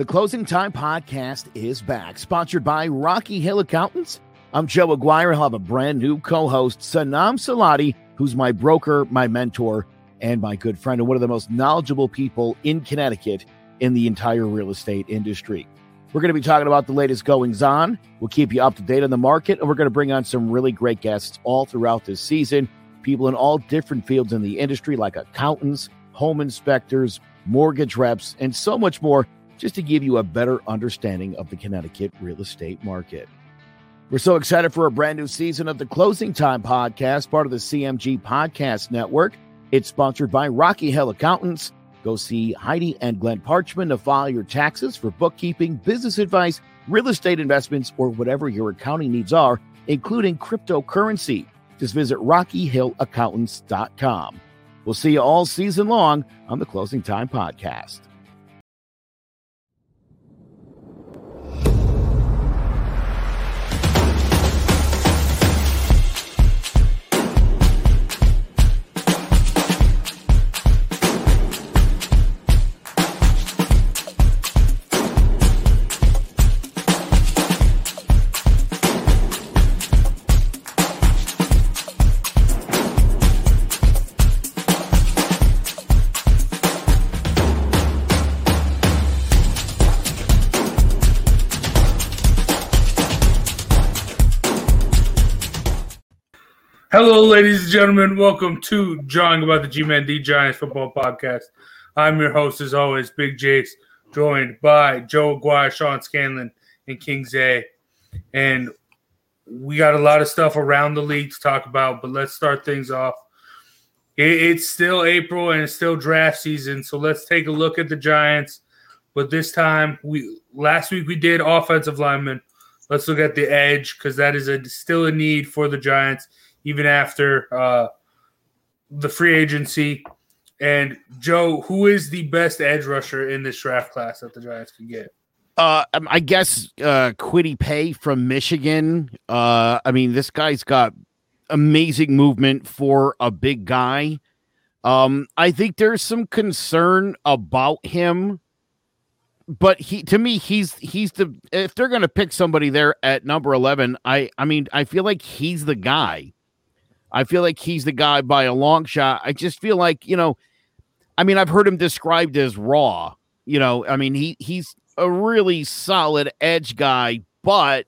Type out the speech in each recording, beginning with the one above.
The Closing Time Podcast is back, sponsored by Rocky Hill Accountants. I'm Joe Aguirre. I'll have a brand new co host, Sanam Salati, who's my broker, my mentor, and my good friend, and one of the most knowledgeable people in Connecticut in the entire real estate industry. We're going to be talking about the latest goings on. We'll keep you up to date on the market, and we're going to bring on some really great guests all throughout this season. People in all different fields in the industry, like accountants, home inspectors, mortgage reps, and so much more, just to give you a better understanding of the Connecticut real estate market. We're so excited for a brand new season of the Closing Time Podcast, part of the CMG Podcast Network. It's sponsored by Rocky Hill Accountants. Go see Heidi and Glenn Parchman to file your taxes for bookkeeping, business advice, real estate investments, or whatever your accounting needs are, including cryptocurrency. Just visit RockyHillAccountants.com. We'll see you all season long on the Closing Time Podcast. Hello, ladies and gentlemen. Welcome to Drawing About the G-Man D Giants Football Podcast. I'm your host, as always, Big Jace, joined by Joe Aguirre, Sean Scanlon, and King Zay. And we got a lot of stuff around the league to talk about, but let's start things off. It- It's still April and it's still draft season, so let's take a look at the Giants. But this time, we last week we did offensive linemen. Let's look at the edge because that is a still a need for the Giants even after uh, the free agency. And Joe, who is the best edge rusher in this draft class that the Giants can get? Uh, um, I guess uh, Kwity Paye from Michigan. Uh, I mean, this guy's got amazing movement for a big guy. Um, I think there's some concern about him, but he to me he's he's the if they're going to pick somebody there at number 11, I I mean, I feel like he's the guy. I feel like he's the guy by a long shot. I just feel like, you know, I mean, I've heard him described as raw. You know, I mean, he he's a really solid edge guy, but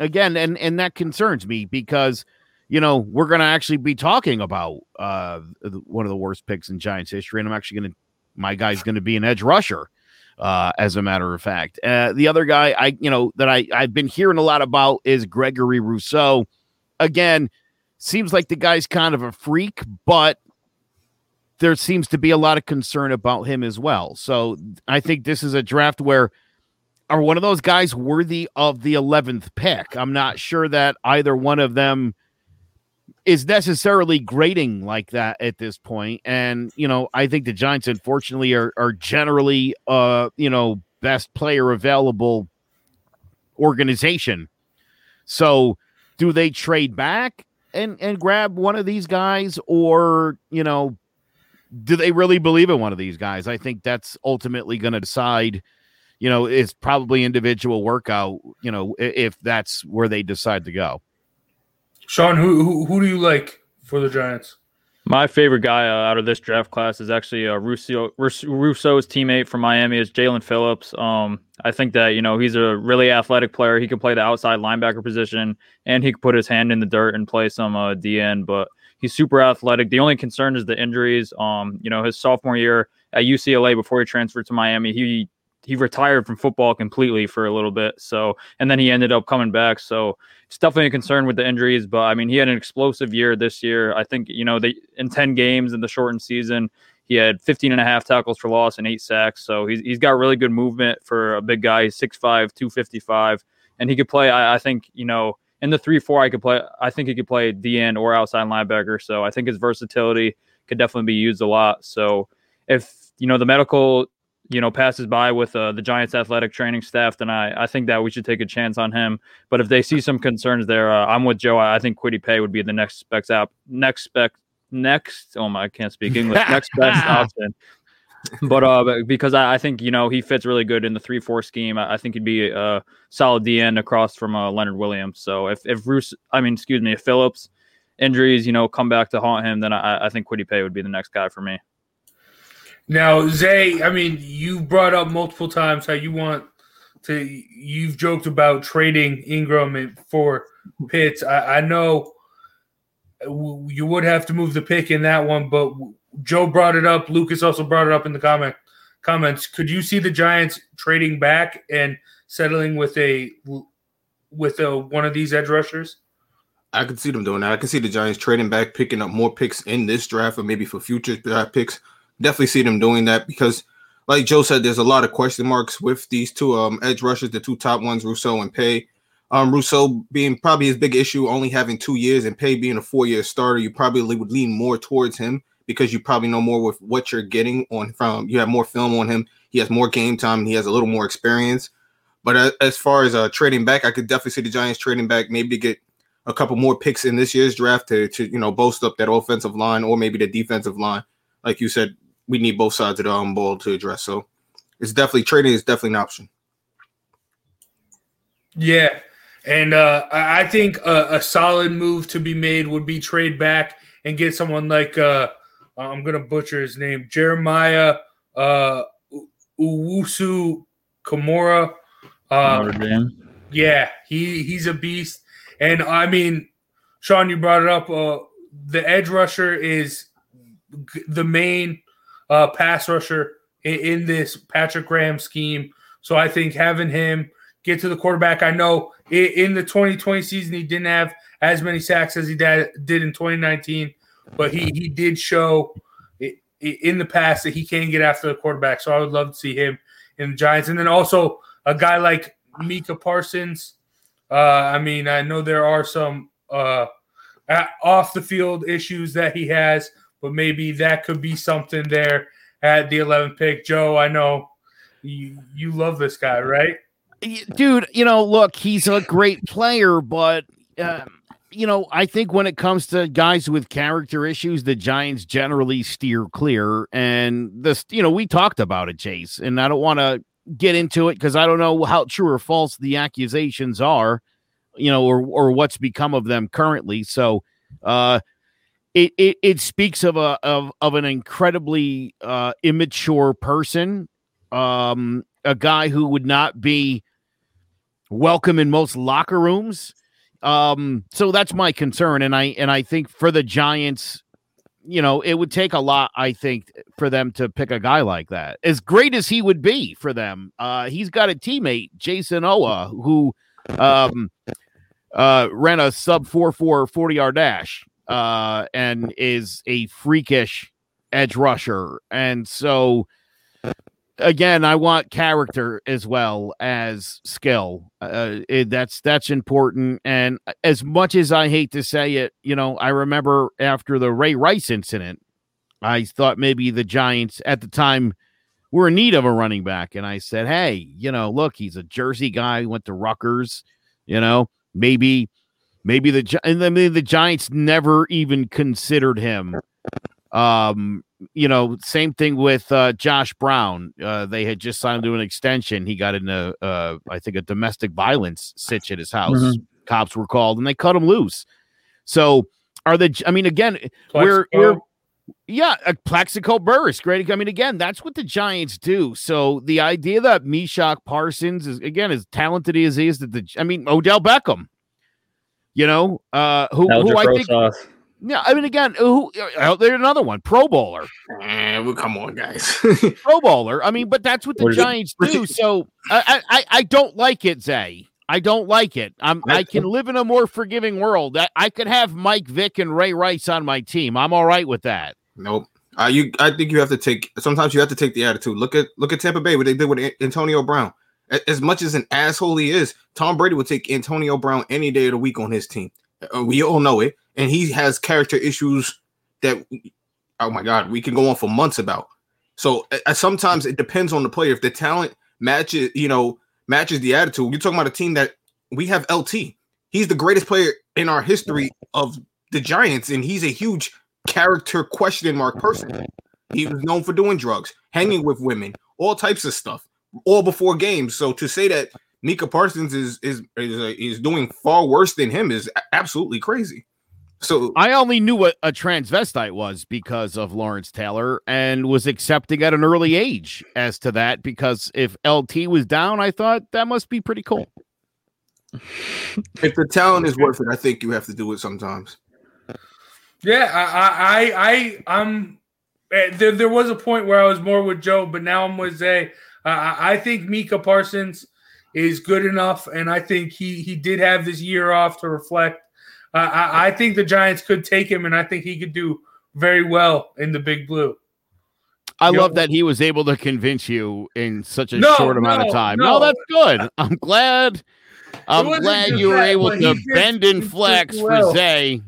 again, and and that concerns me because you know we're going to actually be talking about uh one of the worst picks in Giants history, and I'm actually going to my guy's going to be an edge rusher. Uh, as a matter of fact, uh, the other guy I you know that I I've been hearing a lot about is Gregory Rousseau. Again, seems like the guy's kind of a freak, but there seems to be a lot of concern about him as well. So I think this is a draft where are one of those guys worthy of the 11th pick? I'm not sure that either one of them is necessarily grading like that at this point. And, you know, I think the Giants, unfortunately, are, are generally, uh, you know, best player available organization. So do they trade back and, and grab one of these guys or, you know, do they really believe in one of these guys? I think that's ultimately going to decide. You know, it's probably individual workout. You know, if that's where they decide to go. Sean, who who, who do you like for the Giants? My favorite guy uh, out of this draft class is actually uh, Rousseau, Rousseau's teammate from Miami is Jaelan Phillips. Um, I think that you know he's a really athletic player. He could play the outside linebacker position, and he could put his hand in the dirt and play some uh, DN. But he's super athletic. The only concern is the injuries. Um, you know, his sophomore year at UCLA before he transferred to Miami, he he retired from football completely for a little bit. So, and then he ended up coming back. So, it's definitely a concern with the injuries. But I mean, he had an explosive year this year. I think you know they in ten games in the shortened season, He had 15 and a half tackles for loss and eight sacks. So he's, he's got really good movement for a big guy. He's 6'5, 255. And he could play, I, I think, you know, in the 3 4, I could play, I think he could play DN or outside linebacker. So I think his versatility could definitely be used a lot. So if, you know, the medical you know, passes by with uh, the Giants athletic training staff, then I, I think that we should take a chance on him. But if they see some concerns there, uh, I'm with Joe. I, I think Kwity Paye would be the next specs app, next spec, next. Oh my, I can't speak English. next best option. But uh, because I, I, think you know he fits really good in the three four scheme. I, I think he'd be a solid DN across from uh, Leonard Williams. So if if Bruce, I mean, excuse me, if Phillips injuries, you know, come back to haunt him, then I, I think Kwity Paye would be the next guy for me. Now, Zay, I mean, you brought up multiple times how you want to. You've joked about trading Engram for Pitts. I, I know you would have to move the pick in that one, but Joe brought it up. Lucas also brought it up in the comment comments. Could you see the Giants trading back and settling with a with a one of these edge rushers? I can see them doing that. I can see the Giants trading back, picking up more picks in this draft, or maybe for future draft picks definitely see them doing that because, like Joe said, there's a lot of question marks with these two um, edge rushers, the two top ones, Rousseau and Paye. Um, Rousseau being probably his big issue, only having two years, and Paye being a four-year starter, you probably would lean more towards him because you probably know more with what you're getting on from. You have more film on him. He has more game time. he has a little more experience. But as far as uh, trading back, I could definitely see the Giants trading back, maybe get a couple more picks in this year's draft to, to you know boast up that offensive line or maybe the defensive line. Like you said, we need both sides of the um, ball to address. So it's definitely trading is definitely an option. Yeah, and uh, I think a, a, solid move to be made would be trade back and get someone like uh, I'm gonna butcher his name, Jeremiah uh, Uwusu Kamora. Uh, yeah, he he's a beast, and I mean, Sean, you brought it up. Uh, the edge rusher is the main uh, pass rusher in, in, this Patrick Graham scheme. So I think having him get to the quarterback, I know in, the 2020 season he didn't have as many sacks as he did, did in 2019, but he he did show in the past that he can get after the quarterback. So I would love to see him in the Giants, and then also a guy like Micah Parsons. Uh, I mean, I know there are some uh, off the field issues that he has, but maybe that could be something there at the 11th pick. Joe, I know you, you love this guy, right? Dude, you know, look, he's a great player, but. Uh, you know, I think when it comes to guys with character issues, the Giants generally steer clear. And this, you know, we talked about it, Chase, and I don't want to get into it because I don't know how true or false the accusations are, you know, or or what's become of them currently. So, uh, it, it, it speaks of a of, of an incredibly uh, immature person, um, a guy who would not be welcome in most locker rooms. Um, so that's my concern, and I and I think for the Giants, you know, it would take a lot, I think, for them to pick a guy like that. As great as he would be for them, uh, he's got a teammate, Jayson Oweh, who um, uh, ran a sub 4 4 40 yard dash uh, and is a freakish edge rusher. And so, again, I want character as well as skill. Uh, it, that's that's important. And as much as I hate to say it, you know, I remember after the Ray Rice incident, I thought maybe the Giants at the time were in need of a running back, and I said, "Hey, you know, look, he's a Jersey guy, went to Rutgers, you know, maybe." Maybe the and then the Giants never even considered him. Um, you know, same thing with uh, Josh Brown. Uh, they had just signed to an extension. He got in a, uh, I think, a domestic violence sitch at his house. Mm-hmm. Cops were called and they cut him loose. So, are the? I mean, again, we're we're yeah, a Plaxico Burress, great. I mean, again, that's what the Giants do. So the idea that Meshach Parsons is again as talented as he is, that the I mean Odell Beckham, you know, uh, who, who I think. Yeah, I mean, again, who uh, there's another one, Pro Bowler. Eh, well, come on, guys. Pro Bowler. I mean, but that's what the what Giants do. So I, I, I don't like it, Zay. I don't like it. I'm, I can live in a more forgiving world. I, I could have Mike Vick and Ray Rice on my team. I'm all right with that. Nope. Uh, you, I think you have to take. Sometimes you have to take the attitude. Look at look at Tampa Bay. What they did with Antonio Brown. As much as an asshole he is, Tom Brady would take Antonio Brown any day of the week on his team. Uh, we all know it, and he has character issues that, oh my god, we can go on for months about. So uh, sometimes it depends on the player. If the talent matches, you know, matches the attitude. You're talking about a team that we have LT. He's the greatest player in our history of the Giants, and he's a huge character question mark person. He was known for doing drugs, hanging with women, all types of stuff, all before games. So to say that Micah Parsons is is is, uh, is doing far worse than him is absolutely crazy. So I only knew what a transvestite was because of Lawrence Taylor and was accepting at an early age as to that because if LT was down, I thought that must be pretty cool. if the talent is worth it, I think you have to do it sometimes. Yeah, I, I, I, I I'm. eh, There, there was a point where I was more with Joe, but now I'm with Zay. Uh, I I think Micah Parsons is good enough, and I think he he did have this year off to reflect. Uh, I, I think the Giants could take him, and I think he could do very well in the Big Blue. I Yo- love that he was able to convince you in such a No, short amount no, of time. no. No, that's good. I'm glad. I'm glad you were that, able to bend and flex well. for Zay.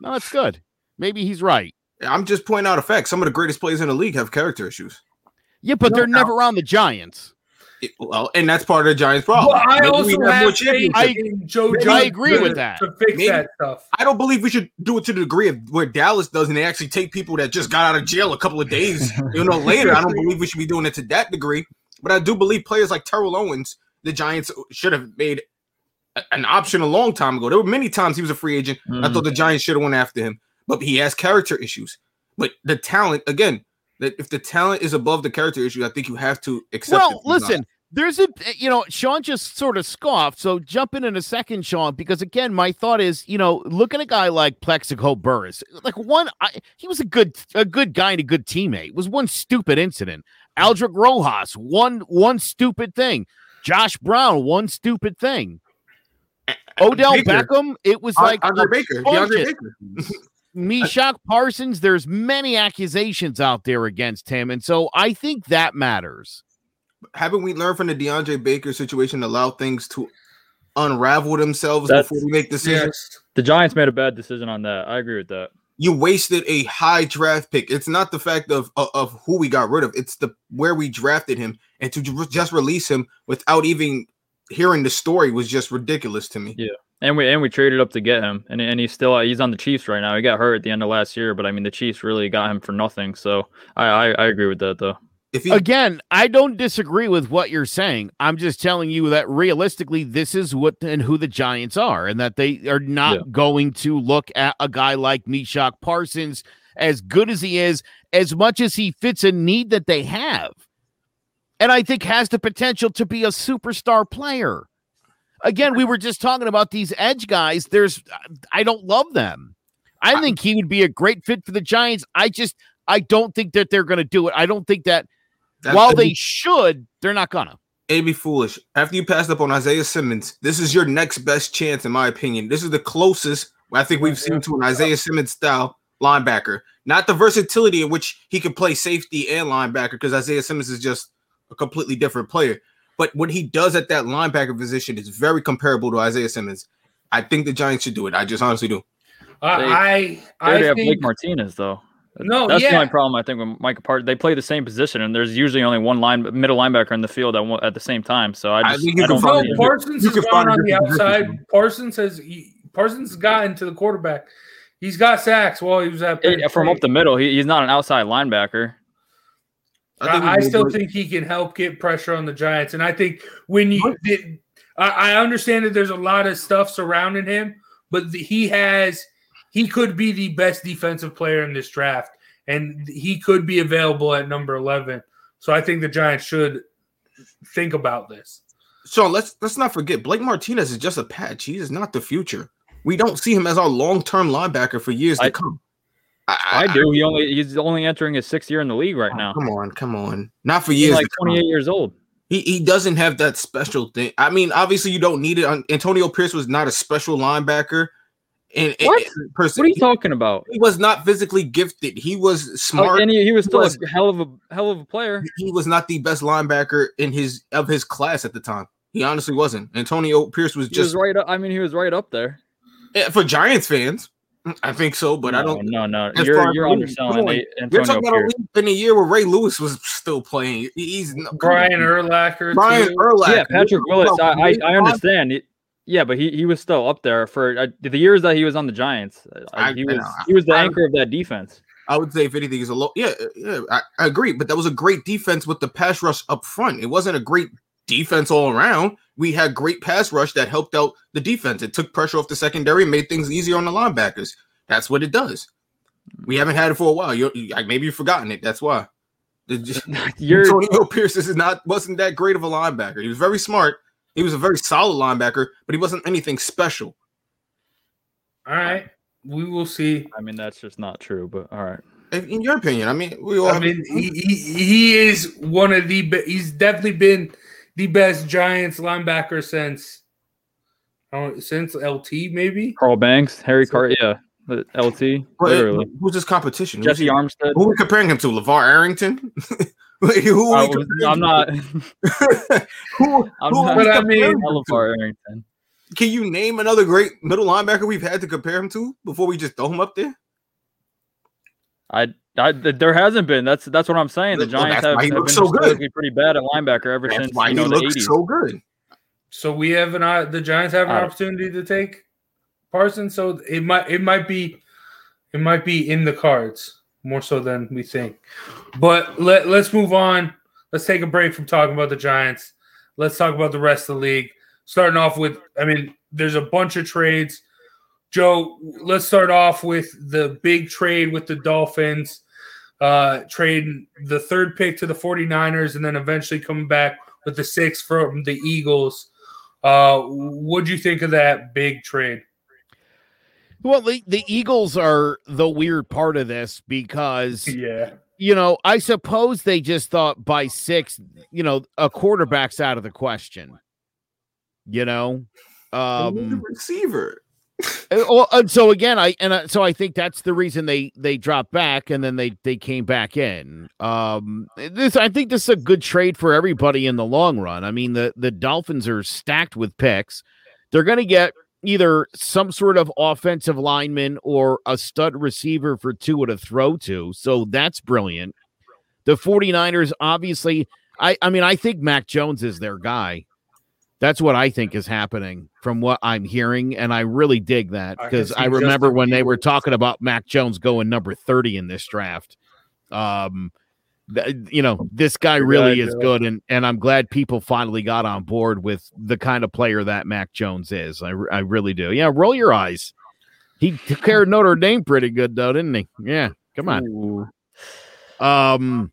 No, it's good. Maybe he's right. I'm just pointing out a fact. Some of the greatest players in the league have character issues. Yeah, but No they're doubt. never on the Giants. It- well, and that's part of the Giants' problem. Well, I Maybe we also have more have faith championships. in Joe. Judge I agree with that. to fix Maybe- that stuff. I don't believe we should do it to the degree of where Dallas does, and they actually take people that just got out of jail a couple of days, you know, later. I don't believe we should be doing it to that degree. But I do believe players like Terrell Owens, the Giants should have made a- an option a long time ago. There were many times he was a free agent. I Mhm. thought the Giants should have went after him, but he has character issues. But the talent, again, that if the talent is above the character issue, I think you have to accept. Well, it. He's not. listen, there's a you know, Sean just sort of scoffed. So jump in in a second, Sean, because again, my thought is, you know, look at a guy like Plaxico Burress. Like one, I, he was a good a good guy and a good teammate. It was one stupid incident. Aldrick Rosas, one one stupid thing. Josh Brown, one stupid thing. Odell Baker. Beckham, it was like Andre Baker. Meshach Parsons, there's many accusations out there against him. And so I think that matters. haven't we learned from the DeAndre Baker situation to allow things to unravel themselves That's- before we make decisions? Yes. The Giants made a bad decision on that. I agree with that. You wasted a high draft pick. It's not the fact of, of of who we got rid of; it's the where we drafted him, and to just release him without even hearing the story was just ridiculous to me. Yeah. And we and we traded up to get him, and and he's still he's on the Chiefs right now. He got hurt at the end of last year, but I mean the Chiefs really got him for nothing. So I I, I agree with that though. If he Again, I don't disagree with what you're saying. I'm just telling you that realistically, this is what and who the Giants are, and that they are not Yeah. going to look at a guy like Meshach Parsons, as good as he is, as much as he fits a need that they have, and I think has the potential to be a superstar player. Again, we were just talking about these edge guys. There's, I don't love them. I think he would be a great fit for the Giants. I just, I don't think that they're going to do it. I don't think that while they be- should, they're not gonna. it'd be foolish after you passed up on Isaiah Simmons. This is your next best chance, in my opinion. This is the closest I think we've seen to an Isaiah Simmons style linebacker. Not the versatility in which he can play safety and linebacker, because Isaiah Simmons is just a completely different player. But what he does at that linebacker position is very comparable to Isaiah Simmons. I think the Giants should do it. I just honestly do. I They- I, They I already have think Blake Martinez though. no. That's the only problem I think with Mike Parsons. They play the same position, and there's usually only one line middle linebacker in the field at, at the same time. So I I just think you I can don't find No. Parsons You has gone on the different position. outside. Parsons has he, Parsons has gotten to the quarterback. He's got sacks while he was at Penn Yeah, from up the middle. He, he's not an outside linebacker. Think I, I still both- think he can help get pressure on the Giants, and I think when you, the, I, I understand that there's a lot of stuff surrounding him, but the, he has, he could be the best defensive player in this draft, and he could be available at number eleven. So I think the Giants should think about this. So let's let's not forget Blake Martinez is just a patch. He is not the future. We don't see him as our long-term linebacker for years to come. I do. He only he's only entering his sixth year in the league right now. Come on, come on. Not for He's years. like 28 years old. He he doesn't have that special thing. I mean, obviously you don't need it. Antonio Pierce was not a special linebacker. And, What? and person, What are you talking about? He was not physically gifted. He was smart. and he, he was still was- a hell of a hell of a player. he was not the best linebacker in his of his class at the time. He honestly wasn't. Antonio Pierce was He just was right. Up, I mean, he was right up there. eh, for Giants fans. Mm, I think so, but I don't. No, no, as you're you're the underselling come on. You're Antonio talking about a Pierce. league in a year where Ray Lewis was still playing. He's come Brian on. Urlacher. Brian too. Urlacher. Yeah, Patrick Willis. I, I, I understand. It- Yeah, but he, he was still up there for uh, the years that he was on the Giants. I, I- he was know. he was the I- anchor of that defense. I would say if anything is a low. Yeah, uh, yeah, I, I agree. But that was a great defense with the pass rush up front. It wasn't a great defense all around. We had great pass rush that helped out the defense. It took pressure off the secondary, made things easier on the linebackers. That's what it does. We haven't had it for a while. You you- maybe you've forgotten it. That's why. The- You're Antonio Pierce is not wasn't that great of a linebacker. He was very smart. He was a very solid linebacker, but he wasn't anything special. All right. We will see. I mean, that's just not true. But all right. In in your opinion, I mean, we all. I mean, he, he, he is one of the he's definitely been the best Giants linebacker since oh, since LT maybe. Carl Banks, Harry Car, yeah, the LT, literally. who's his competition? Who's Jessie he- Armstead. Who are we comparing him to? LaVar Arrington? Like, who are I we was- comparing I'm not. who, I'm who not. But I mean- him I love to? Bar Arrington. Can you name another great middle linebacker we've had to compare him to before we just throw him up there? I, I, there hasn't been. That's that's what I'm saying. The Giants that's have, have been looks so good. pretty bad at linebacker ever That's since why you know he the looks 80s. so good. So we have an uh, the Giants have an I don't- opportunity to take Parsons. So it might it might be it might be in the cards more so than we think. But let let's move on. Let's take a break from talking about the Giants. Let's talk about the rest of the league. Starting off with, I mean, there's a bunch of trades. Joe, let's start off with the big trade with the Dolphins, uh, trading the third pick to the 49ers and then eventually coming back with the sixth from the Eagles. Uh, what'd you think of that big trade? Well, the, the Eagles are the weird part of this because Yeah. you know, I suppose they just thought by six, you know, a quarterback's out of the question. You know, Um, um, receiver. Uh, well, uh, so again, I and uh, so I think that's the reason they they dropped back and then they they came back in. Um, this I think this is a good trade for everybody in the long run. I mean, the the Dolphins are stacked with picks. They're going to get either some sort of offensive lineman or a stud receiver for Tua to throw to. So that's brilliant. The 49ers obviously I I mean I think Mac Jones is their guy. That's what I think is happening from what I'm hearing and I really dig that because see I remember when they were talking about Mac Jones going number 30 in this draft. Um th- you know, this guy really is good and and I'm glad people finally got on board with the kind of player that Mac Jones is. I, I really do. Yeah, roll your eyes. He took care of Notre Dame pretty good though, didn't he? Yeah. Come on. Ooh. Um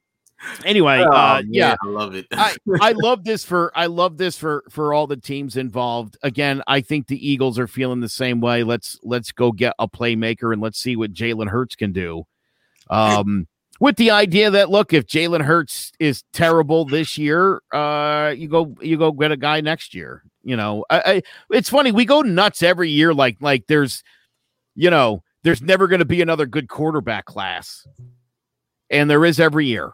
anyway, Oh, uh yeah. I love it. I, I love this for I love this for for all the teams involved. Again, I think the Eagles are feeling the same way. Let's let's go get a playmaker and let's see what Jalen Hurts can do. Um, with the idea that look, if Jalen Hurts is terrible this year, uh, you go you go get a guy next year. You know, I, I it's funny we go nuts every year. Like like there's, you know, there's never going to be another good quarterback class, and there is every year.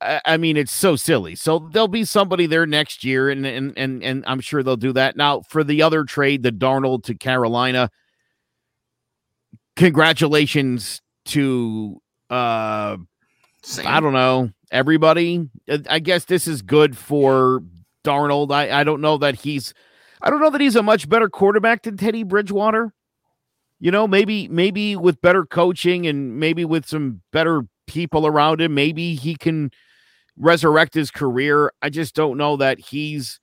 I I mean, it's so silly. So there'll be somebody there next year, and and and and I'm sure they'll do that. Now for the other trade, the Darnold to Carolina. Congratulations to uh Same. I don't know everybody. I guess this is good for Darnold. I I don't know that he's I don't know that he's a much better quarterback than Teddy Bridgewater. You know, maybe maybe with better coaching and maybe with some better people around him, maybe he can resurrect his career. I just don't know that he's.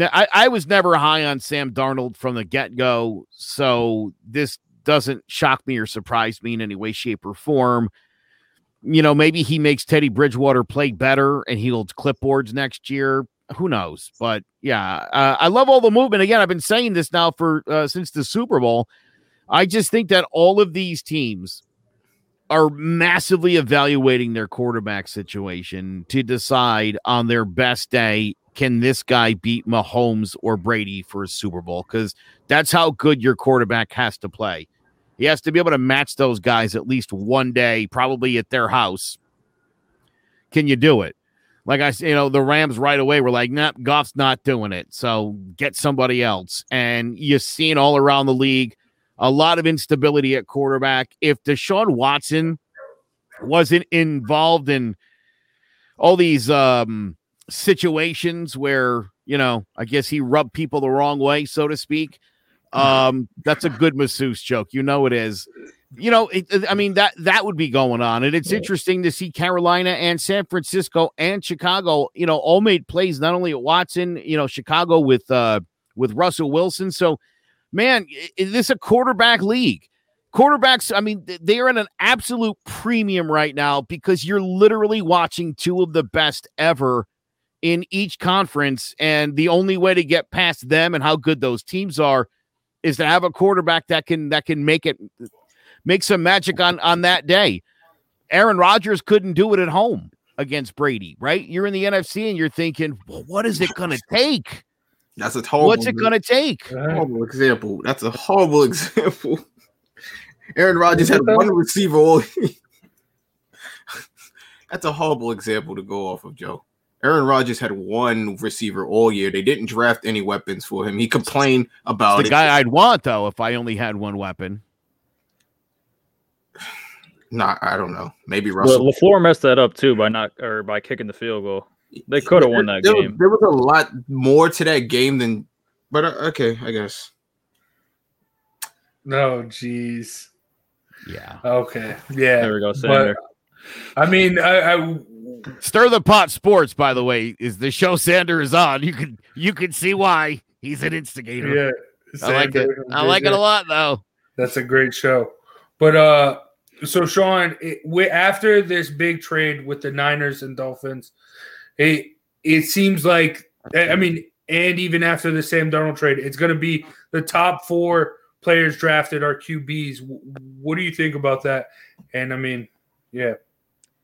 I, I was never high on Sam Darnold from the get go, so this doesn't shock me or surprise me in any way, shape, or form. You know, maybe he makes Teddy Bridgewater play better and he holds clipboards next year. Who knows? But yeah, uh, I love all the movement. Again, I've been saying this now for uh, since the Super Bowl. I just think that all of these teams are massively evaluating their quarterback situation to decide on their best day can this guy beat Mahomes or Brady for a Super Bowl? Because that's how good your quarterback has to play. He has to be able to match those guys at least one day, probably at their house. Can you do it? Like I, said, you know, the Rams right away were like, "Nah, Goff's not doing it." So get somebody else. And you're seeing all around the league a lot of instability at quarterback. If Deshaun Watson wasn't involved in all these um, situations where you know, I guess he rubbed people the wrong way, so to speak. Um, that's a good masseuse joke. You know it is. You know, it, I mean that that would be going on, and it's interesting to see Carolina and San Francisco and Chicago. You know, all made plays not only at Watson. You know, Chicago with uh with Russell Wilson. So, man, is this a quarterback league? Quarterbacks, I mean, they are at an absolute premium right now because you're literally watching two of the best ever in each conference. And the only way to get past them and how good those teams are is to have a quarterback that can that can make it make some magic on on that day. Aaron Rodgers couldn't do it at home against Brady, right? You're in the NFC and you're thinking, well, what is it going to take? That's a horrible. What's it going to take? Horrible example. That's a horrible example. Aaron Rodgers had one receiver all. That's a horrible example to go off of, Joe. Aaron Rodgers had one receiver all year. They didn't draft any weapons for him. He complained about the it. guy I'd want though if I only had one weapon. Nah, I don't know. Maybe Well, Russell. LaFleur messed that up too by not or by kicking the field goal. They could have won that there, game. There was a lot more to that game than, but uh, okay, I guess. No, jeez. Yeah. Okay. Yeah. There we go, But, Sander. I mean, I, I Stir the pot sports, by the way, is the show Sander is on. You can you can see why he's an instigator. yeah. I like it. I like it a lot though. That's a great show. But uh so Sean, it, we, after this big trade with the Niners and Dolphins, it it seems like I mean, and even after the Sam Darnold trade, it's going to be the top four players drafted are QBs. What do you think about that? And I mean, yeah,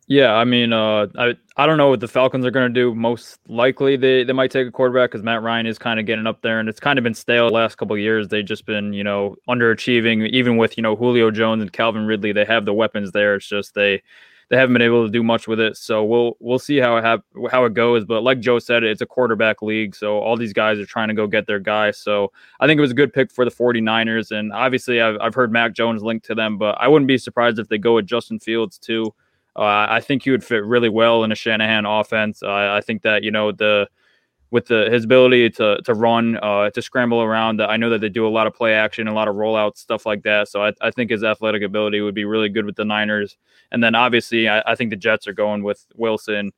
Yeah, I mean, uh, I I don't know what the Falcons are going to do. Most likely, they they might take a quarterback because Matt Ryan is kind of getting up there, and it's kind of been stale the last couple of years. They've just been, you know, underachieving. Even with you know Julio Jones and Calvin Ridley, they have the weapons there. It's just they they haven't been able to do much with it. So we'll we'll see how it hap- how it goes. But like Joe said, it's a quarterback league, so all these guys are trying to go get their guy. So I think it was a good pick for the 49ers, and obviously I've I've heard Mac Jones linked to them, but I wouldn't be surprised if they go with Justin Fields too. Uh, I think he would fit really well in a Shanahan offense. Uh, I think that you know the with the his ability to to run, uh, to scramble around. I know that they do a lot of play action, a lot of rollouts, stuff like that. So I, I think his athletic ability would be really good with the Niners. And then obviously, I, I think the Jets are going with Wilson,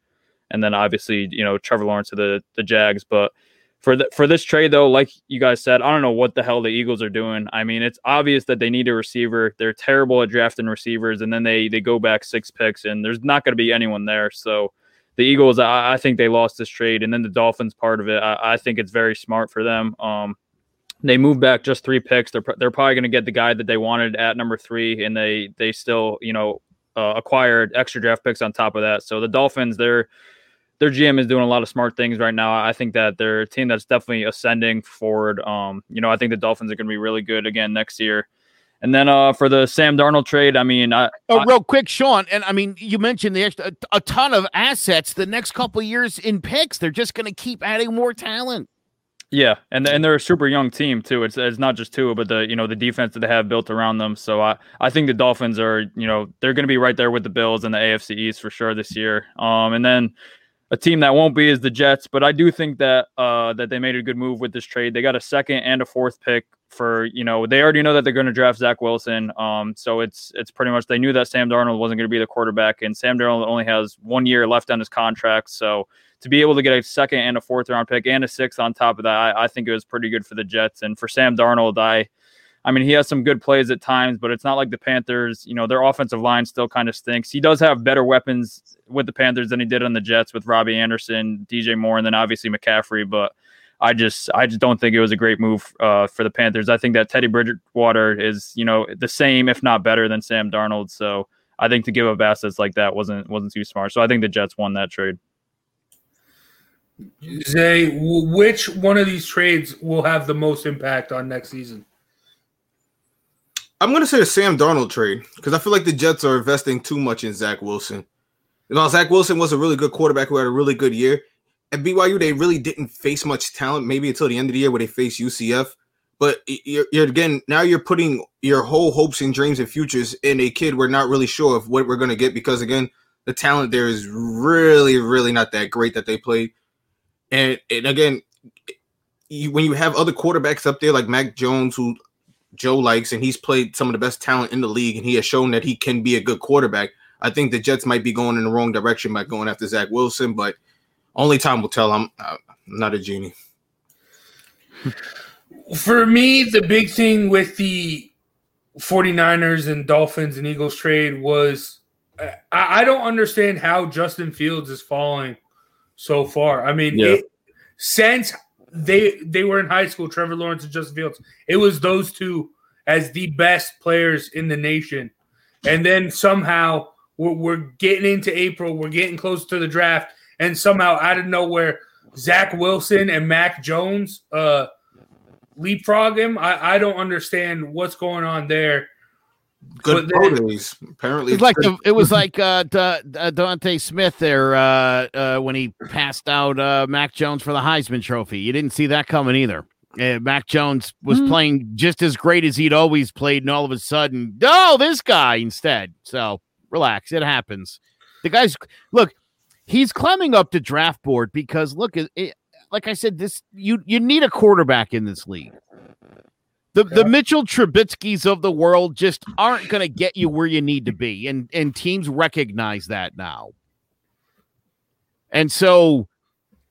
and then obviously you know Trevor Lawrence to the the Jags. But for the, for this trade though, like you guys said, I don't know what the hell the Eagles are doing. I mean, it's obvious that they need a receiver. They're terrible at drafting receivers, and then they they go back six picks, and there's not going to be anyone there. So the Eagles, I, I think they lost this trade, and then the Dolphins part of it, I, I think it's very smart for them. Um, they move back just three picks. They're they're probably going to get the guy that they wanted at number three, and they they still you know uh, acquired extra draft picks on top of that. So the Dolphins, they're their GM is doing a lot of smart things right now. I think that they're a team that's definitely ascending forward. Um, you know, I think the Dolphins are going to be really good again next year. And then uh, for the Sam Darnold trade, I mean, I, Oh, I- real quick, Sean, and I mean, you mentioned the extra a, a ton of assets. The next couple of years in picks, they're just going to keep adding more talent. Yeah, and and they're a super young team too. It's it's not just two, but the you know the defense that they have built around them. So I I think the Dolphins are you know they're going to be right there with the Bills and the AFC East for sure this year. Um, and then a team that won't be is the Jets, but I do think that uh that they made a good move with this trade. They got a second and a fourth pick for you know they already know that they're going to draft Zach Wilson. Um, so it's it's pretty much they knew that Sam Darnold wasn't going to be the quarterback, and Sam Darnold only has one year left on his contract. So to be able to get a second and a fourth round pick and a sixth on top of that, I, I think it was pretty good for the Jets. And for Sam Darnold, I I mean, he has some good plays at times, but it's not like the Panthers, you know, their offensive line still kind of stinks. He does have better weapons with the Panthers than he did on the Jets with Robbie Anderson, DJ Moore, and then obviously McCaffrey. But I just, I just don't think it was a great move uh, for the Panthers. I think that Teddy Bridgewater is, you know, the same, if not better, than Sam Darnold. So I think to give up assets like that wasn't wasn't too smart. So I think the Jets won that trade. Zay, which one of these trades will have the most impact on next season? I'm gonna say the Sam Darnold trade because I feel like the Jets are investing too much in Zach Wilson. You know, Zach Wilson was a really good quarterback who had a really good year. At BYU, they really didn't face much talent, maybe until the end of the year where they face UCF. But you're, you're again now you're putting your whole hopes and dreams and futures in a kid we're not really sure of what we're gonna get because again, the talent there is really, really not that great that they played. And and again, you, when you have other quarterbacks up there like Mac Jones, who Joe likes, and he's played some of the best talent in the league, and he has shown that he can be a good quarterback. I think the Jets might be going in the wrong direction by going after Zach Wilson, but only time will tell. I'm, I'm not a genie. For me, the big thing with the 49ers and Dolphins and Eagles trade was I, I don't understand how Justin Fields is falling so far. I mean, Yeah. it, since they they were in high school, Trevor Lawrence and Justin Fields, it was those two as the best players in the nation. And then somehow we're, we're getting into April, we're getting close to the draft, and somehow out of nowhere, Zach Wilson and Mac Jones uh, leapfrog him. I, I don't understand what's going on there. Good But pro then- days. Apparently, It's like the, it was like uh, Da- uh, Dante Smith there uh, uh, when he passed out uh, Mac Jones for the Heisman Trophy. You didn't see that coming either. Uh, Mac Jones was playing just as great as he'd always played, and all of a sudden, oh, this guy instead. So relax, it happens. The guy's look, he's climbing up the draft board because look, it, it, like I said, this you you need a quarterback in this league. The the Mitchell Trubisky's of the world just aren't going to get you where you need to be, and and teams recognize that now. And so,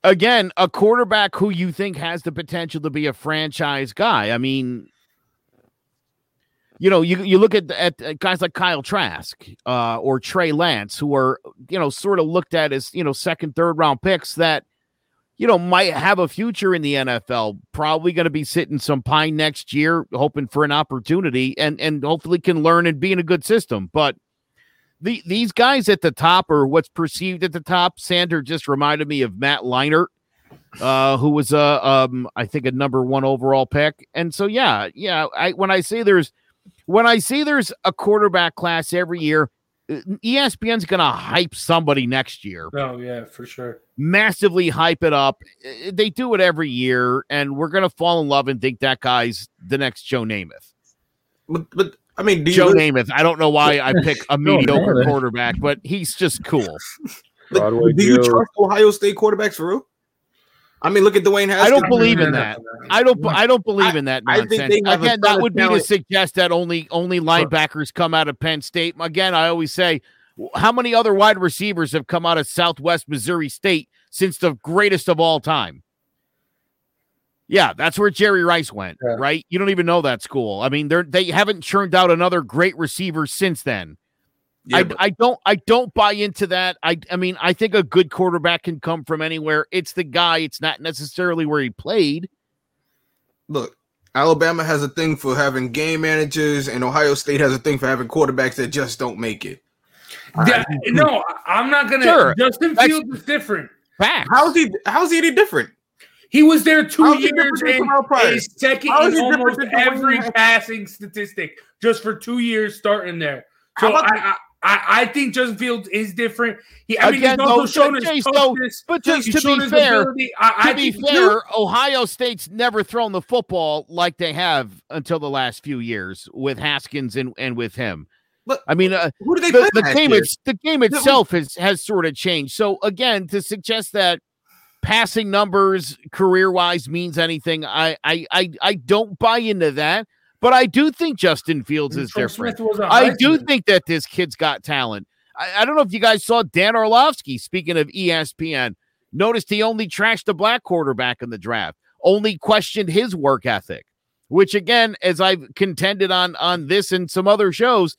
again, a quarterback who you think has the potential to be a franchise guy. I mean, you know, you you look at at, guys like Kyle Trask uh, or Trey Lance, who are you know sort of looked at as you know second, third round picks that you know, might have a future in the NFL. Probably going to be sitting some pine next year, hoping for an opportunity, and and hopefully can learn and be in a good system. But the these guys at the top, or what's perceived at the top, Sander just reminded me of Matt Leinart, uh, who was a um, I think a number one overall pick. And so yeah, yeah. I when I say there's when I see there's a quarterback class every year, ESPN's going to hype somebody next year Oh yeah, for sure. massively hype it up. They do it every year, and we're gonna fall in love and think that guy's the next Joe Namath. but, but I mean, do Joe really- Namath. I don't know why I pick a mediocre quarterback, but he's just cool. Broadway do you Joe. trust Ohio State quarterbacks for real? I mean, look at Dwayne Haskins. I don't believe in that. I don't. I don't believe in that I think nonsense. have Again, that would be to suggest that only only linebackers come out of Penn State. Again, I always say, how many other wide receivers have come out of Southwest Missouri State since the greatest of all time? Yeah, that's where Jerry Rice went, Yeah. right? You don't even know that school. I mean, they're they haven't churned out another great receiver since then. Yeah, I, but- I don't I don't buy into that. I I mean I think a good quarterback can come from anywhere. It's the guy. It's not necessarily where he played. look, Alabama has a thing for having game managers, and Ohio State has a thing for having quarterbacks that just don't make it. Yeah, no, I'm not gonna. Sure. Justin That's- Fields is different. Facts. How's he? How's he any different? He was there two How's years different and is second How is in almost every passing statistic just for two years starting there. How So about I, I, I, I think Justin Fields is different. He, I mean, Again, he's also though, shown his Chase, though, but just he's to shown be fair- I, to I be fair, Ohio State's never thrown the football like they have until the last few years with Haskins and, and with him. But I mean, uh, who did they play the, the game year? it's, the game itself has has sort of changed. So again, to suggest that passing numbers career wise means anything, I, I I I don't buy into that. But I do think Justin Fields is Troy different. Smith was a I do think that this kid's got talent. I, I don't know if you guys saw Dan Orlovsky, speaking of ESPN, noticed he only trashed the black quarterback in the draft, only questioned his work ethic, which again, as I've contended on on this and some other shows,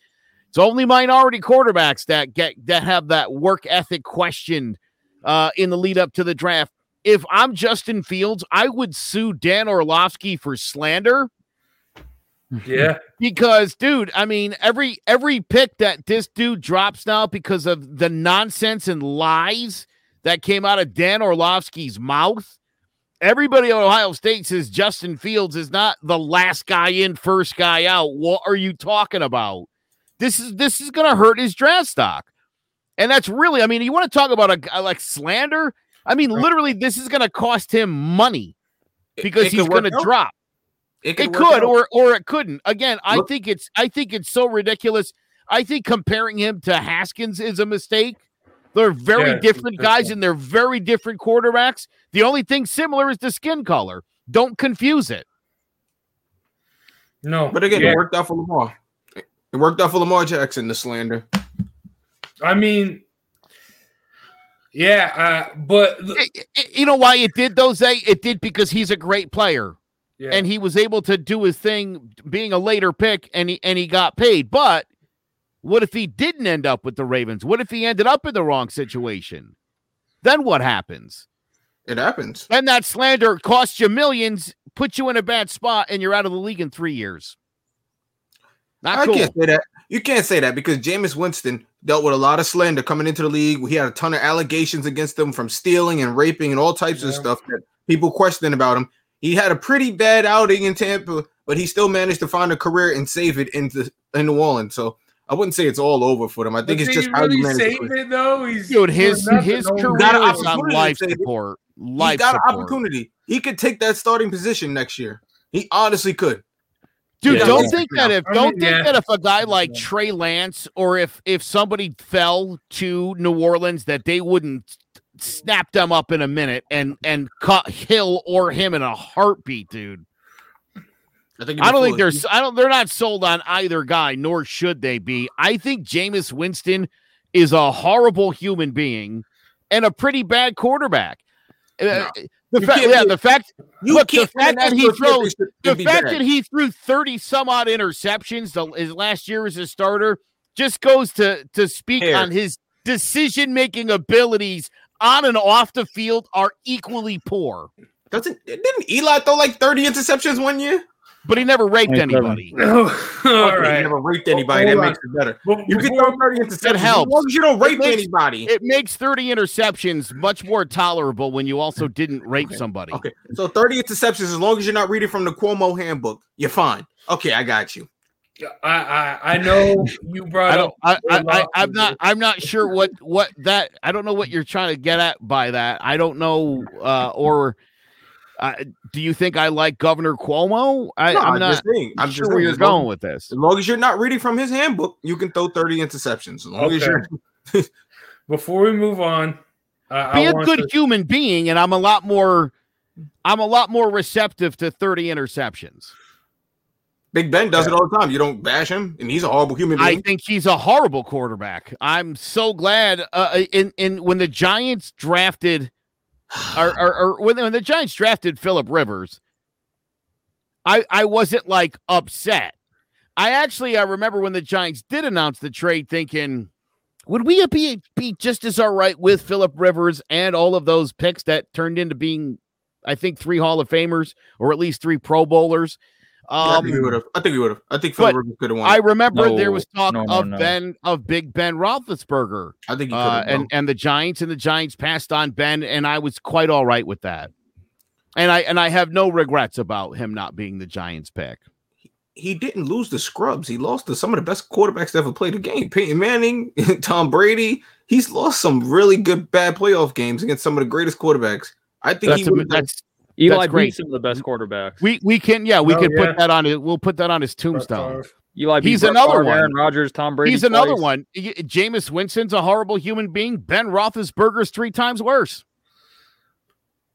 it's only minority quarterbacks that get that have that work ethic questioned uh, in the lead up to the draft. If I'm Justin Fields, I would sue Dan Orlovsky for slander Yeah, because dude i mean every every pick that this dude drops now because of the nonsense and lies that came out of Dan Orlovsky's mouth. Everybody at Ohio State says Justin Fields is not the last guy in, first guy out. What are you talking about? This is this is going to hurt his draft stock, and that's really. I mean, you want to talk about a guy uh, like slander? I mean, literally, this is going to cost him money because it he's going to drop. It, It could, or or it couldn't. Again, I Look- think it's I think it's so ridiculous. I think comparing him to Haskins is a mistake. They're very Yeah, different guys and they're very different quarterbacks. The only thing similar is the skin color. Don't confuse it. No, But again, yeah. it worked out for Lamar. It worked out for Lamar Jackson. The slander. I mean, yeah, uh, but I- I- You know why it did though, Zay? It did because he's a great player. Yeah. and he was able to do his thing being a later pick and he and he got paid. But what if he didn't end up with the Ravens? What if he ended up in the wrong situation? Then what happens? It happens. Then that slander costs you millions, puts you in a bad spot, and you're out of the league in three years. Not I cool. can't say that. You can't say that because Jameis Winston dealt with a lot of slander coming into the league. He had a ton of allegations against him from stealing and raping and all types of stuff that people question about him. He had a pretty bad outing in Tampa, but he still managed to find a career and save it into in New Orleans. So I wouldn't say it's all over for them. I think But it's just he how you really manage. save to it though. He's Dude, his his career got is on opportunity to life save it. support. He's Life got an opportunity. He could take that starting position next year. He honestly could. Dude, Yeah, don't yeah. think that if don't mean, think yeah. that if a guy like Yeah. Trey Lance or if if somebody fell to New Orleans that they wouldn't snap them up in a minute and and cut Hill or him in a heartbeat, dude. I think. I don't think they're I don't they're not sold on either guy, nor should they be. I think Jameis Winston is a horrible human being and a pretty bad quarterback. Uh, the fact, yeah, the fact You look, the fact that he throws the fact that he threw 30 some odd interceptions the, his last year as a starter just goes to to speak on his decision making abilities on and off the field are equally poor. doesn't didn't Eli throw like thirty interceptions one year? But he never raped 27. anybody. all Okay, He never raped anybody. Hold that makes it better. But You can before- throw 30 interceptions as helps. As long as you don't It rape makes- anybody. It makes 30 interceptions much more tolerable when you also didn't rape somebody. Okay, so 30 interceptions as long as you're not reading from the Cuomo handbook, you're fine. Okay, I got you. I, I I know you brought I don't. up. I, I, I, I'm not. I'm not sure what what that. I don't know what you're trying to get at by that. I don't know. Uh, or uh, do you think I like Governor Cuomo? I, No, I'm I'm not just saying. I'm sure just where you're as long- going with this. As long as you're not reading from his handbook, you can throw 30 interceptions. As long as you're Before we move on, uh, Be I a want good to- human being, and I'm a lot more. I'm a lot more receptive to 30 interceptions. Big Ben does it all the time. You don't bash him, and he's a horrible human I think he's a horrible quarterback. I'm so glad. Uh, in in when the Giants drafted, or, or, or when, when the Giants drafted Philip Rivers, I I wasn't like upset. I actually I remember when the Giants did announce the trade, thinking, would we be be just as all right with Philip Rivers and all of those picks that turned into being, I think, three Hall of Famers or at least three Pro Bowlers. Yeah, I Um, think we would have. I think we would have. I think but Philip Rivers could have won. I it. remember there was talk no, no, of no. Ben of Big Ben Roethlisberger, I think he uh, and and the Giants and the Giants passed on Ben, and I was quite all right with that. And I and I have no regrets about him not being the Giants pick. he didn't lose the scrubs. He lost to some of the best quarterbacks that ever played the game. Peyton Manning, Tom Brady. He's lost some really good bad playoff games against some of the greatest quarterbacks. I think That's he a, that's Eli great. beat some of the best quarterbacks. we we can yeah we Oh, can yeah. put that on it. We'll put that on his tombstone. Eli beat He's Brett another Favre, one. Aaron Rodgers, Tom Brady. He's another one. Y- Jameis Winston's a horrible human being. Ben Roethlisberger's three times worse.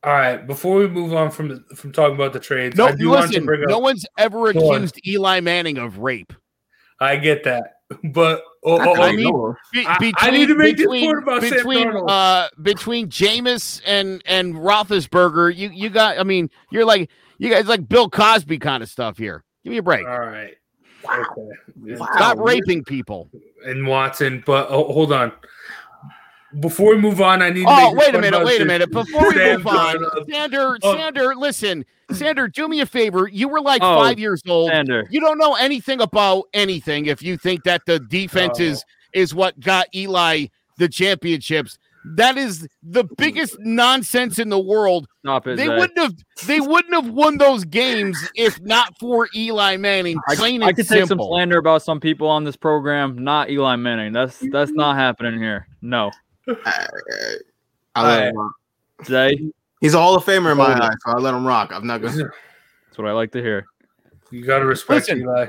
All right, before we move on from the, from talking about the trades, No, I do want to listen. bring up. No one's ever accused Eli Manning of rape. I get that, but oh, I oh, oh, I mean- know. Be- I- I need to make this point about Sam between Darnold. uh between Jameis and and Roethlisberger. You you got. I mean, you're like you guys like Bill Cosby kind of stuff here. Give me a break. all right, okay, Wow. Stop raping people. and Watson, but oh, hold on. Before we move on, I need. to Oh, make wait a minute, wait a minute. Before we move on, Sander, Oh. Sander, listen, Sander, do me a favor. You were like Oh, five years old. Sander. You don't know anything about anything if you think that the defense Oh. is is what got Eli the championships. That is the biggest nonsense in the world. Stop it. They Zay. wouldn't have they wouldn't have won those games if not for Eli Manning. I, Plain I and could take some slander about some people on this program, not Eli Manning. That's that's not happening here. No. I, I let him rock. Zay, He's a Hall of Famer in my Hold it. eyes, so I let him rock. I'm not gonna. that's what I like to hear. You got to respect Listen, Eli.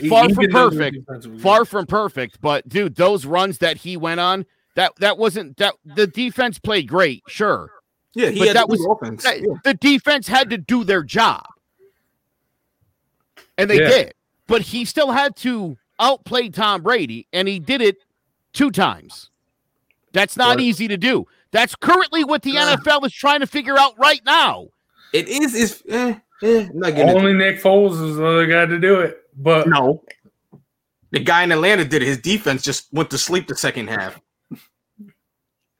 He- far he from perfect. Far from perfect, but dude, those runs that he went on, that that wasn't that the defense played great, sure. Yeah, he But had that that was was- offense. That- Yeah. The defense had to do their job. And they Yeah. did. But he still had to outplay Tom Brady, and he did it two times. That's not Right. easy to do. That's currently what the Yeah. NFL is trying to figure out right now. It is is eh, eh, I'm not getting it. Only Nick Foles is the other guy to do it. But No. The guy in Atlanta did it. His defense just went to sleep the second half.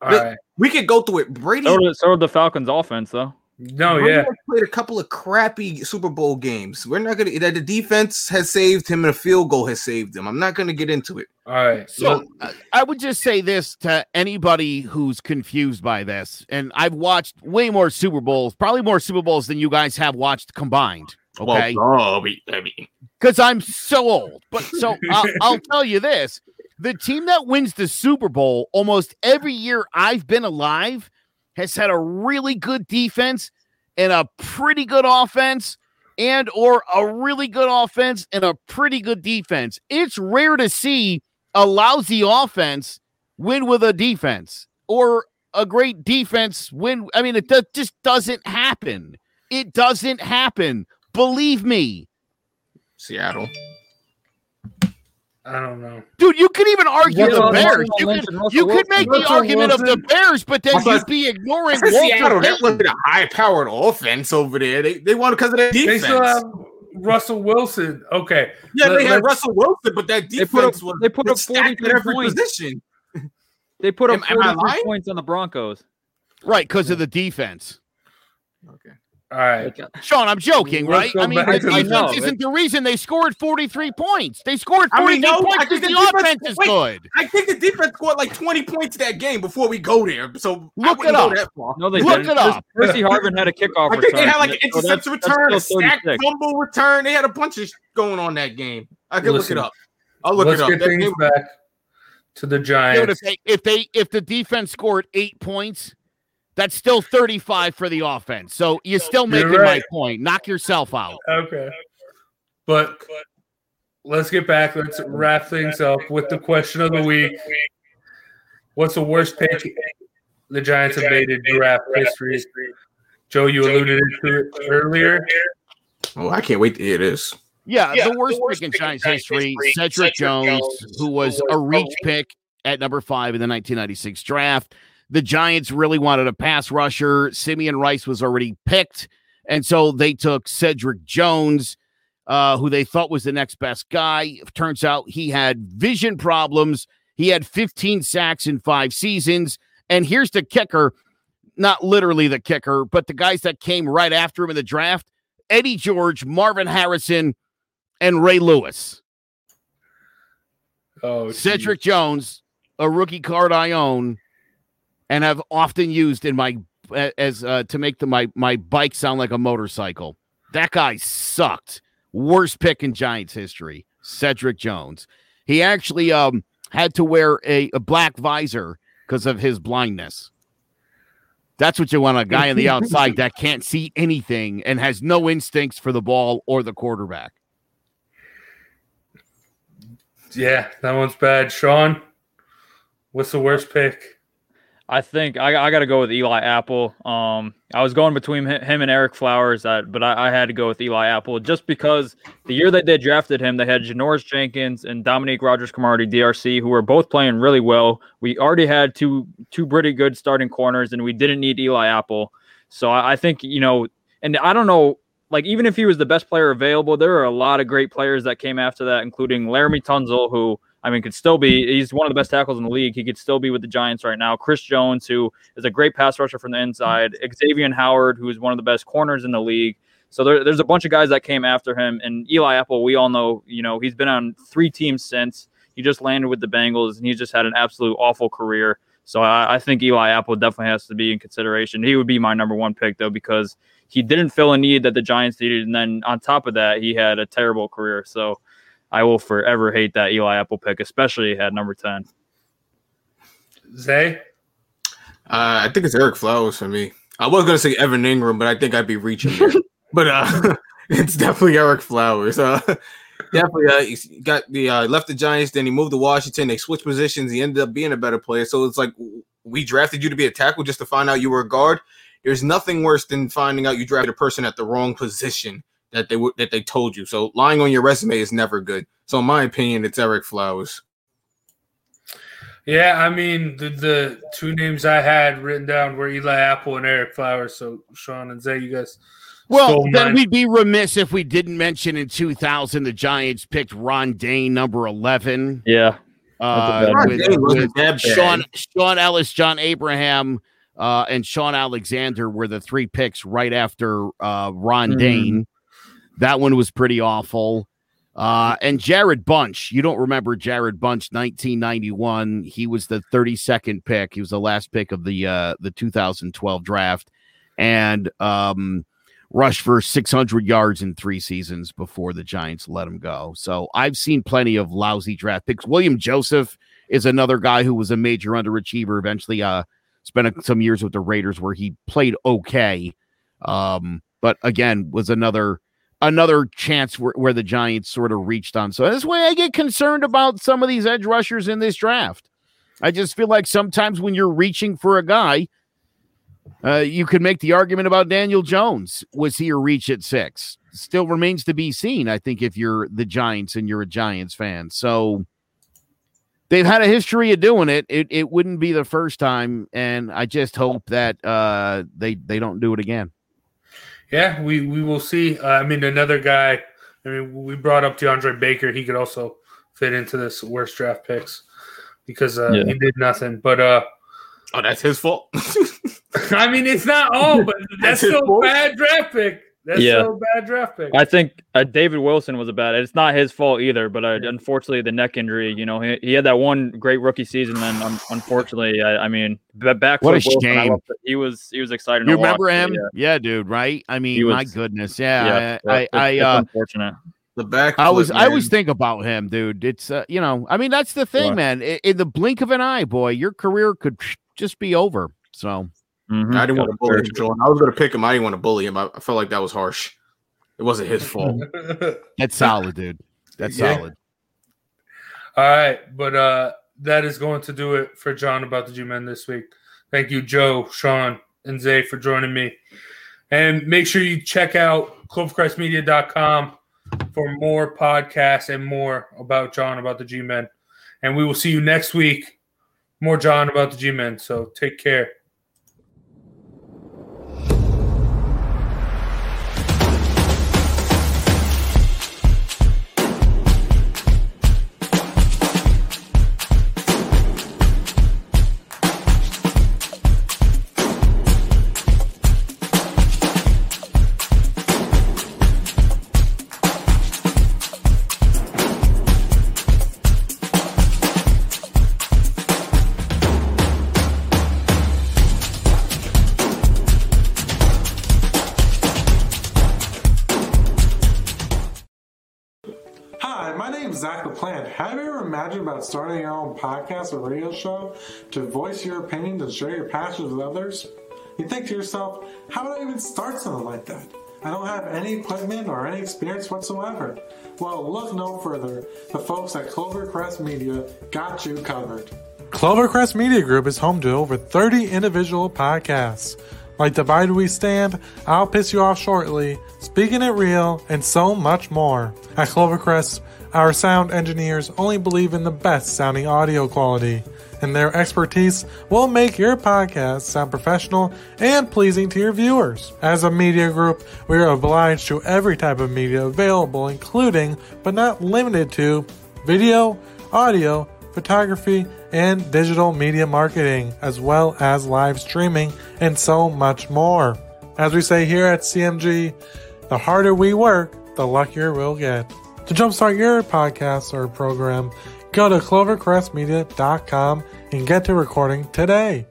all right. We could go through it. Brady, So did, so did the Falcons offense though. No, Brady yeah. has played a couple of crappy Super Bowl games. We're not gonna that the defense has saved him and a field goal has saved him. I'm not gonna get into it. All right. So I- I would just say this to anybody who's confused by this, and I've watched way more Super Bowls, probably more Super Bowls than you guys have watched combined. Okay, Well, oh, I mean, because I'm so old. But so I'll, I'll tell you this: the team that wins the Super Bowl almost every year I've been alive has had a really good defense and a pretty good offense and or a really good offense and a pretty good defense. It's rare to see a lousy offense win with a defense or a great defense win. I mean, it do- just doesn't happen. It doesn't happen. Believe me. Seattle. I don't know. Dude, you could even argue Yeah, the Russell Bears. You could, Russell you could Wilson. make the Russell argument of the Bears, but then Also, you'd be ignoring I Walter Seattle. That Payton. wasn't a high-powered offense over there. They they won because of their They defense. still have Russell Wilson. Okay. yeah, let- they had Russell Wilson, but that They put up- defense was they put up was 43 points. position. They put up Am- am 43 points on the Broncos. Right, because of the defense. Okay. All right. Uh, Sean, I'm joking, right? I mean, the defense No, isn't the reason they scored 43 points. They scored I 43 mean, no, points because the the, defense- offense is wait. good. I think the defense scored like 20 points that game before we go there. So Look wouldn't it up. that. No, they Look didn't. it up. Percy Harvin had a kickoff I think they had like an so that's- interception that's return, a still sack, fumble return. They had a bunch of going on that game. I can Listen, look it up. I'll look Let's it up. get That things back to the Dude, if Giants. they if they if the defense scored eight points, that's still 35 for the offense. So you're still You're making my point. Knock yourself out. Okay. But let's get back. Let's wrap things up with the question of the week. What's the worst pick the Giants have made in draft history? Joe, you alluded to it earlier. Oh, I can't wait to hear this. Yeah, the worst pick in Giants history, Cedric Jones, who was a reach pick at number five in the 1996 draft. The Giants really wanted a pass rusher. Simeon Rice was already picked. And so they took Cedric Jones, uh, who they thought was the next best guy. Turns out he had vision problems. He had 15 sacks in five seasons. And here's the kicker not literally the kicker, but the guys that came right after him in the draft Eddie George, Marvin Harrison, and Ray Lewis. Oh, Cedric Jones, a rookie card I own and have often used in my as uh, to make the my my bike sound like a motorcycle. That guy sucked. Worst pick in Giants history, Cedric Jones. He actually um had to wear a, a black visor because of his blindness. That's what you want a guy on the outside that can't see anything and has no instincts for the ball or the quarterback. Yeah, that one's bad. Sean, what's the worst pick? I think I, I got to go with Eli Apple. Um, I was going between him and Ereck Flowers, uh, but I, I had to go with Eli Apple just because the year that they drafted him, they had Janoris Jenkins and Dominique Rodgers-Cromartie, DRC, who were both playing really well. We already had two two pretty good starting corners, and we didn't need Eli Apple. So I, I think you know, and I don't know, like even if he was the best player available, there are a lot of great players that came after that, including Laremy Tunsil, who I mean, could still be. He's one of the best tackles in the league. He could still be with the Giants right now. Chris Jones, who is a great pass rusher from the inside. Xavier Howard, who is one of the best corners in the league. So there, there's a bunch of guys that came after him. And Eli Apple, we all know, you know, he's been on three teams since. He just landed with the Bengals, and he's just had an absolute awful career. So I, I think Eli Apple definitely has to be in consideration. He would be my number one pick though because he didn't fill a need that the Giants needed, and then on top of that, he had a terrible career. So I will forever hate that Eli Apple pick, especially at number ten. Zay, Uh, I think it's Ereck Flowers for me. I was gonna say Evan Engram, but I think I'd be reaching but uh, it's definitely Ereck Flowers. Uh, definitely, uh, he's got the uh, left the Giants, then he moved to Washington. They switched positions. He ended up being a better player. So it's like we drafted you to be a tackle just to find out you were a guard. There's nothing worse than finding out you drafted a person at the wrong position that they would that they told you. So lying on your resume is never good. So in my opinion, it's Ereck Flowers. yeah, I mean the, the two names I had written down were Eli Apple and Eric Flowers. So Sean and Zay, you guys. Well, stole then mine. we'd be remiss if we didn't mention in 2000 the Giants picked Ron Dayne, number 11. Yeah, Uh, That's a bad with, with that. Sean, Shaun Ellis, John Abraham, uh, and Shaun Alexander were the three picks right after uh, Ron Mhm. Dayne. That one was pretty awful. Uh, and Jarrod Bunch, you don't remember Jarrod Bunch, 1991. He was the 32nd pick. He was the last pick of the uh, the 2012 draft, and um, rushed for 600 yards in three seasons before the Giants let him go. So I've seen plenty of lousy draft picks. William Joseph is another guy who was a major underachiever. Eventually, uh, spent a- some years with the Raiders where he played okay, um, but again was another another chance where, where the Giants sort of reached on. So that's why I get concerned about some of these edge rushers in this draft. I just feel like sometimes when you're reaching for a guy, uh, you can make the argument about Daniel Jones. Was he a reach at six? Still remains to be seen, I think, if you're the Giants and you're a Giants fan. So they've had a history of doing it. It it wouldn't be the first time, and I just hope that uh, they they don't do it again. Yeah, we we will see. Uh, I mean, another guy. I mean, we brought up DeAndre Baker. He could also fit into this worst draft picks because uh, Yeah. he did nothing. But uh, Oh, that's his fault. I mean, it's not all, but that's That's his still a fault? bad draft pick. That's Yeah. a bad draft pick. I think uh, David Wilson was a bad. It's not his fault either, but uh, unfortunately, the neck injury. You know, he, he had that one great rookie season, and um, unfortunately, I, I mean, ba- back What a foot Wilson, I shame. loved it. He was he was excited. You to watch, remember but him? Yeah, Yeah, dude. Right? I mean, He my goodness. yeah, Yeah, I, it's- I, I, it's uh, unfortunate. the back. I was, flip, I always think about him, dude. It's, uh, you know, I mean, that's the thing, Sure. man. In, in the blink of an eye, boy, your career could just be over. So Mhm. I didn't want to bully very him. Jordan. I was going to pick him. I didn't want to bully him. I, I felt like that was harsh. It wasn't his fault. that's solid, dude. That's Yeah. solid. All right, but uh, that is going to do it for John about the G Men this week. Thank you, Joe, Sean, and Zay for joining me. And make sure you check out clovercrestmedia.com for more podcasts and more about John about the G Men. And we will see you next week. More John about the G Men. So take care. Imagined about starting your own podcast or radio show to voice your opinions and share your passions with others? You think to yourself, how would I even start something like that? I don't have any equipment or any experience whatsoever. Well, look no further. The folks at Clovercrest Media got you covered. Clovercrest Media Group is home to over 30 individual podcasts. Like Divide We Stand, I'll Piss You Off Shortly, Speaking It Real, and so much more. At Clovercrest, our sound engineers only believe in the best sounding audio quality, and their expertise will make your podcast sound professional and pleasing to your viewers. As a media group, we are obliged to every type of media available, including, but not limited to, video, audio, photography, and digital media marketing, as well as live streaming and so much more. As we say here at CMG, the harder we work, the luckier we'll get. To jumpstart your podcast or program, Go to clovercrestmedia.com and get to recording today.